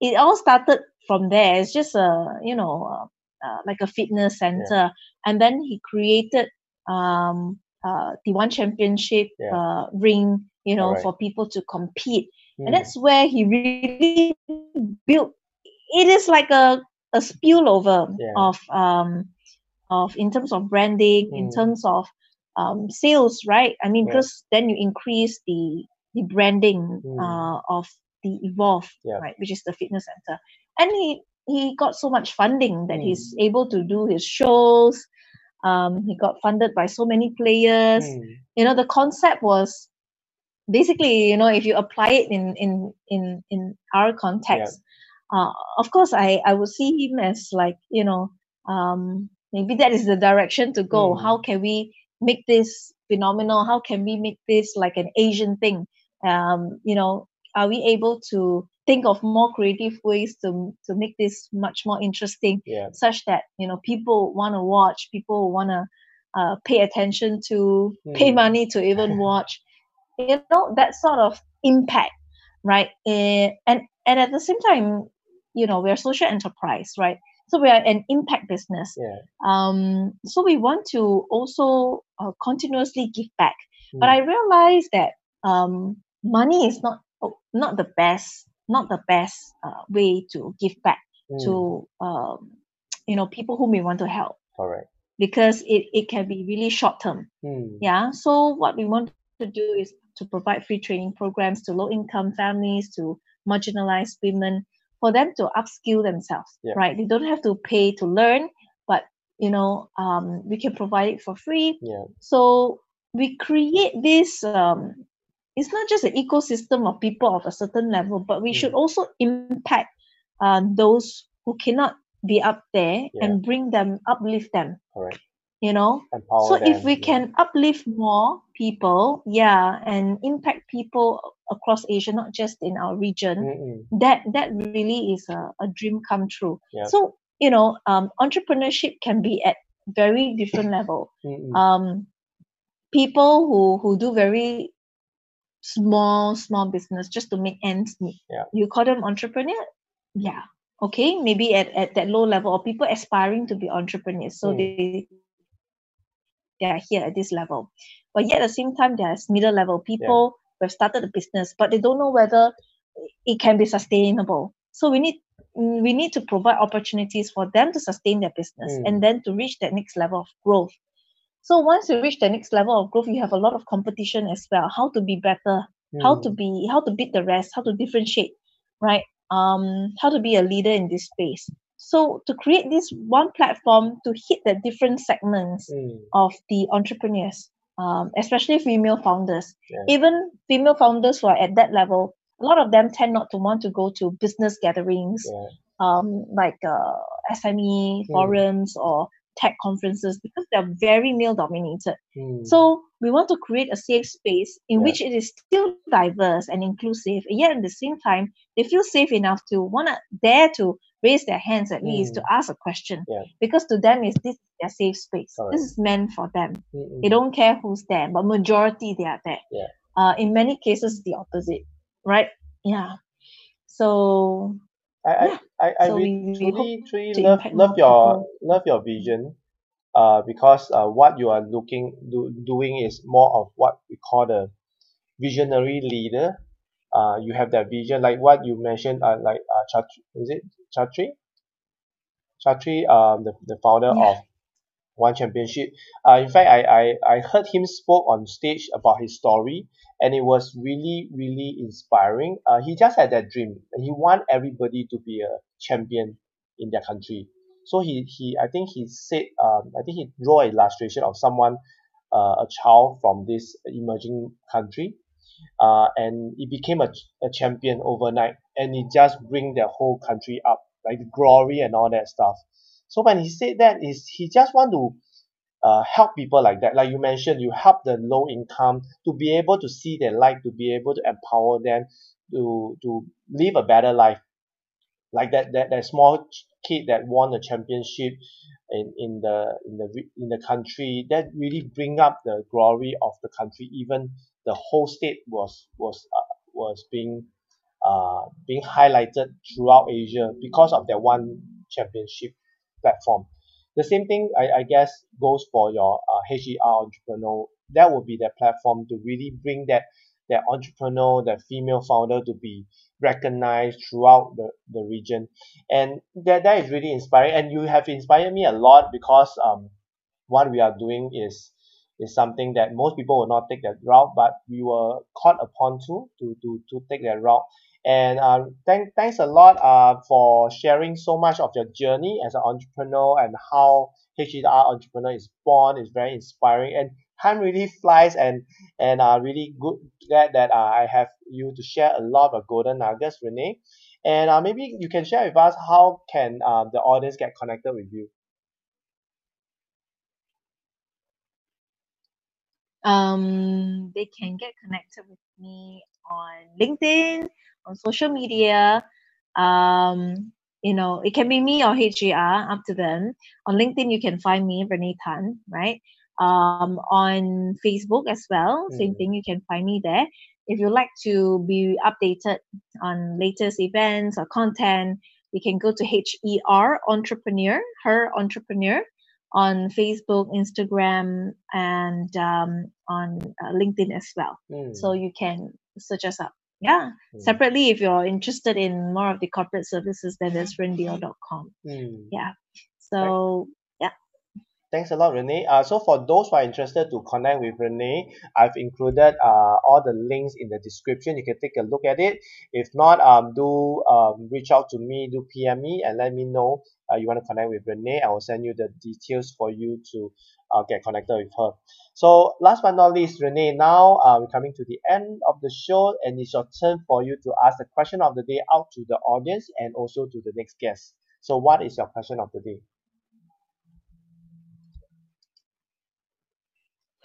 S2: it all started from there. It's just a you know uh, uh, like a fitness center, and then he created um uh the one championship
S1: Yeah.
S2: uh ring, you know,
S1: Alright.
S2: for people to compete,
S1: Mm,
S2: and that's where he really built. It is like a a spillover
S1: Yeah.
S2: of um of in terms of branding, in
S1: Mm.
S2: terms of um sales, right? I mean,
S1: Yeah.
S2: because then you increase the the branding
S1: Mm.
S2: uh of the Evolve,
S1: Yeah.
S2: right, which is the fitness center, and he he got so much funding that
S1: Mm.
S2: he's able to do his shows. Um, he got funded by so many players.
S1: mm,
S2: You know, the concept was basically, you know, if you apply it in in in in our context, uh, of course, I I would see him as like you know, um, maybe that is the direction to go.
S1: Mm.
S2: How can we make this phenomenal? How can we make this like an Asian thing? Um, you know, are we able to think of more creative ways to to make this much more interesting
S1: Yeah.
S2: such that you know people want to watch people want to uh, pay attention to pay
S1: Mm.
S2: money to even watch you know that sort of impact right Eh, and and at the same time you know we're social enterprise right so we are an impact business
S1: Yeah.
S2: um so we want to also uh, continuously give back but
S1: Mm.
S2: i realized that um money is not oh, not the best not the best uh, way to give back
S1: Mm.
S2: to um you know people whom we want to help
S1: Correct.
S2: because it, it can be really short term
S1: Mm.
S2: yeah so what we want to do is to provide free training programs to low income families to marginalized women for them to upskill themselves
S1: Yeah.
S2: right they don't have to pay to learn but you know um, we can provide it for free
S1: Yeah.
S2: so we create this um, it's not just an ecosystem of people of a certain level but we should
S1: Mm.
S2: also impact uh, those who cannot be up there
S1: Yeah.
S2: and bring them uplift them
S1: Correct.
S2: You know? So if we can uplift more people yeah and impact people across asia not just in our region
S1: Mm-mm.
S2: that that really is a, a dream come true.
S1: Yeah.
S2: so you know um, entrepreneurship can be at very different level. Um, people who who do very small small business just to make ends meet.
S1: Yeah.
S2: you call them entrepreneur? Yeah. Okay maybe at, at that low level or people aspiring to be entrepreneurs. So
S1: Mm.
S2: they they are here at this level. But yet at the same time there's middle level people who have started a business but they don't know whether it can be sustainable. So we need mm, we need to provide opportunities for them to sustain their business
S1: Mm.
S2: and then to reach that next level of growth. So once you reach the next level of growth you have a lot of competition as well how to be better how to
S1: Mm.
S2: be how to beat the rest how to differentiate right? Um how to be a leader in this space so to create this one platform to hit the different segments
S1: Mm.
S2: of the entrepreneurs um, especially female founders
S1: Yeah.
S2: even female founders who are at that level a lot of them tend not to want to go to business gatherings
S1: Yeah.
S2: um, like uh, SME
S1: Mm.
S2: forums or tech conferences because they're very male dominated
S1: Mm.
S2: so we want to create a safe space in
S1: Yeah.
S2: which it is still diverse and inclusive, and yet at the same time they feel safe enough to wanna dare to raise their hands at least to ask a question.
S1: Yeah.
S2: Because to them is this their safe space.
S1: Correct.
S2: This is meant for them.
S1: Mm-mm.
S2: They don't care who's there, but majority they are there.
S1: Yeah.
S2: Uh, in many cases the opposite, right? Yeah. So
S1: I, I,
S2: Yeah.
S1: I, I
S2: So
S1: re-
S2: we- we
S1: truly, truly love, love your,
S2: people.
S1: love your vision, uh, because uh, what you are looking, do, doing is more of what we call the visionary leader. Uh, you have that vision, like what you mentioned, uh, like uh, Chatri, is it Chatri? Chatri, um, the, the founder
S2: Yeah.
S1: of One Championship. Uh, in fact, I, I, I heard him spoke on stage about his story, and it was really, really inspiring. Uh, he just had that dream. He want everybody to be a champion in their country. So he, he I think he said, um, I think he draw an illustration of someone, uh, a child from this emerging country, uh, and he became a, a champion overnight, and he just bring their whole country up, like glory and all that stuff. So when he said that, is he just want to uh, help people like that. Like you mentioned, you help the low income to be able to see their light, to be able to empower them to to live a better life. Like that that, that small kid that won the championship in, in the in the in the country that really bring up the glory of the country. Even the whole state was was uh, was being uh, being highlighted throughout Asia because of that one championship platform. The same thing, I, I guess, goes for your uh, HER entrepreneur. That would be the platform to really bring that that entrepreneur, that female founder to be recognized throughout the, the region. And that, that is really inspiring. And you have inspired me a lot because um, what we are doing is is something that most people will not take that route, but we were caught upon to to to, to take that route. And uh, thank, thanks a lot uh, for sharing so much of your journey as an entrepreneur and how HER entrepreneur is born. is very inspiring and time really flies and and uh, really good glad that uh, I have you to share a lot of golden nuggets, Renee. And uh, maybe you can share with us how can uh, the audience get connected with you.
S2: um, they can get connected with me on LinkedIn, on social media. Um, you know, it can be me or HER, up to them. On LinkedIn, you can find me, Renee Tan, right? Um, on Facebook as well, same
S1: Mm.
S2: thing, you can find me there. If you like to be updated on latest events or content, you can go to HER Entrepreneur, her entrepreneur on Facebook, Instagram, and um, on uh, LinkedIn as well.
S1: Mm.
S2: So you can search us up. Yeah.
S1: Mm.
S2: Separately, if you're interested in more of the corporate services, then there's rendio.com.
S1: Mm.
S2: Yeah. So yeah.
S1: Thanks a lot, Renee. Uh, so for those who are interested to connect with Renee, I've included uh, all the links in the description. You can take a look at it. If not, um, do um, reach out to me, do PM me, and let me know uh, you want to connect with Renee. I will send you the details for you to uh, get connected with her. So last but not least, Renee, now uh, we're coming to the end of the show, and it's your turn for you to ask the question of the day out to the audience and also to the next guest. So what is your question of the day?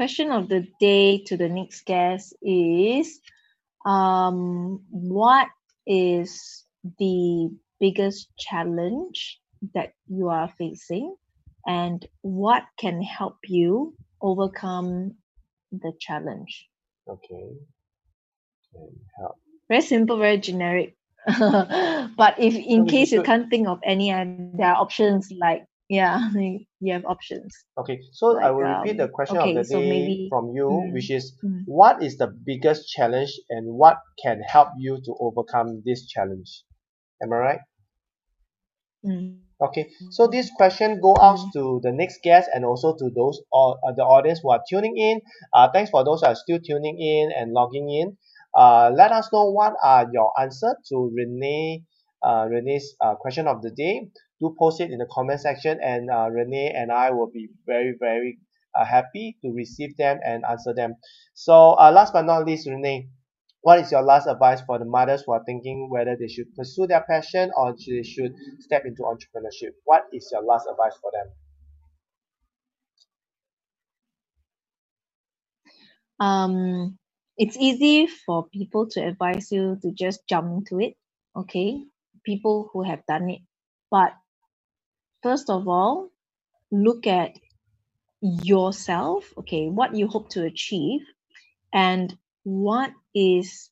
S2: question of the day to the next guest is um, what is the biggest challenge that you are facing and what can help you overcome the challenge
S1: Okay. Can help.
S2: very simple very generic but if in
S1: is
S2: case you
S1: good.
S2: can't think of any uh, there are options like yeah you have options
S1: Okay, so I will repeat the
S2: um,
S1: question of
S2: okay,
S1: the
S2: so
S1: day
S2: maybe-
S1: from you,
S2: Mm.
S1: which is
S2: Mm.
S1: what is the biggest challenge and what can help you to overcome this challenge? Am I right?
S2: Mm.
S1: Okay, so this question go out
S2: Mm.
S1: to the next guest and also to those or uh, the audience who are tuning in. Uh, thanks for those who are still tuning in and logging in. Uh, let us know what are your answer to Renee uh, Renee's uh, question of the day. Do post it in the comment section, and uh, Renee and I will be very very uh, happy to receive them and answer them. So uh, last but not least, Renee, what is your last advice for the mothers who are thinking whether they should pursue their passion or they should step into entrepreneurship? What is your last advice for them?
S2: um it's easy for people to advise you to just jump into it okay people who have done it but first of all look at yourself okay what you hope to achieve and what is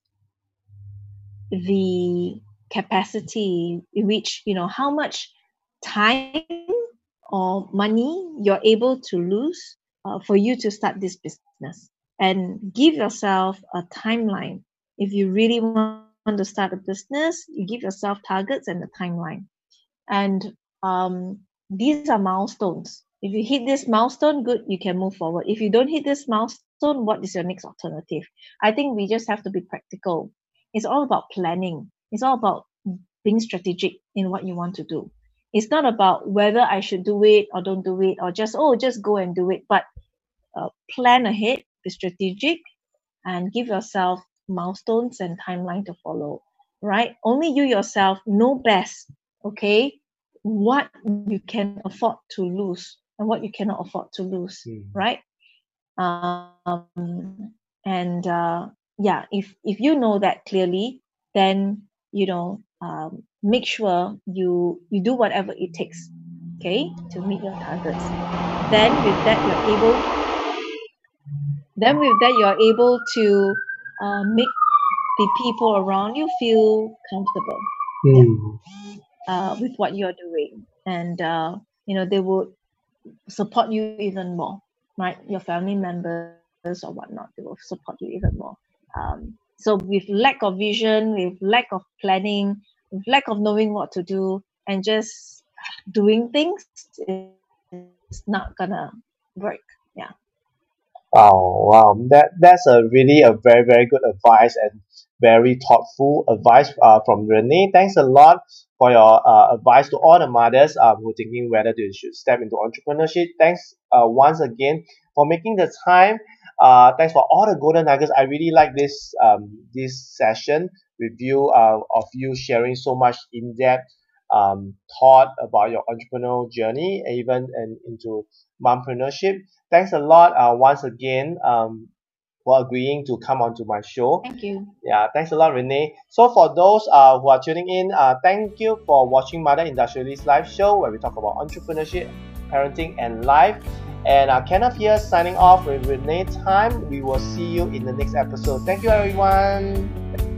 S2: the capacity in which you know how much time or money you're able to lose uh, for you to start this business? And give yourself a timeline. If you really want to start a business you give yourself targets and a timeline. And um, these are milestones. If you hit this milestone good you can move forward. If you don't hit this milestone what is your next alternative? I think we just have to be practical. It's all about planning. It's all about being strategic in what you want to do. It's not about whether i should do it or don't do it or just oh just go and do it. But uh, plan ahead be strategic and give yourself milestones and timeline to follow right? Only you yourself know best okay what you can afford to lose and what you cannot afford to lose right um, and uh, yeah if if you know that clearly then you know um, make sure you you do whatever it takes okay to meet your targets. Then with that you're able then with that you're able to uh, make the people around you feel comfortable. Uh, with what you're doing. And uh, you know they will support you even more right your family members or whatnot they will support you even more. Um, so with lack of vision with lack of planning with lack of knowing what to do and just doing things it's not gonna work. Yeah.
S1: Wow, wow, that that's a really a very very good advice and very thoughtful advice uh, from Renee. Thanks a lot for your uh, advice to all the mothers um, who are thinking whether they should step into entrepreneurship. Thanks uh, once again for making the time. Uh, thanks for all the golden nuggets. I really like this um, this session with you uh, of you sharing so much in depth um, thought about your entrepreneurial journey, even and into mompreneurship. Thanks a lot uh, once again. Um, for agreeing to come onto my show.
S2: Thank you.
S1: Yeah, thanks a lot, Renee. So for those uh, who are tuning in, uh, thank you for watching Mother Industrialist live show where we talk about entrepreneurship, parenting, and life. And uh, Kenneth here signing off with Renee Tan. We will see you in the next episode. Thank you, everyone.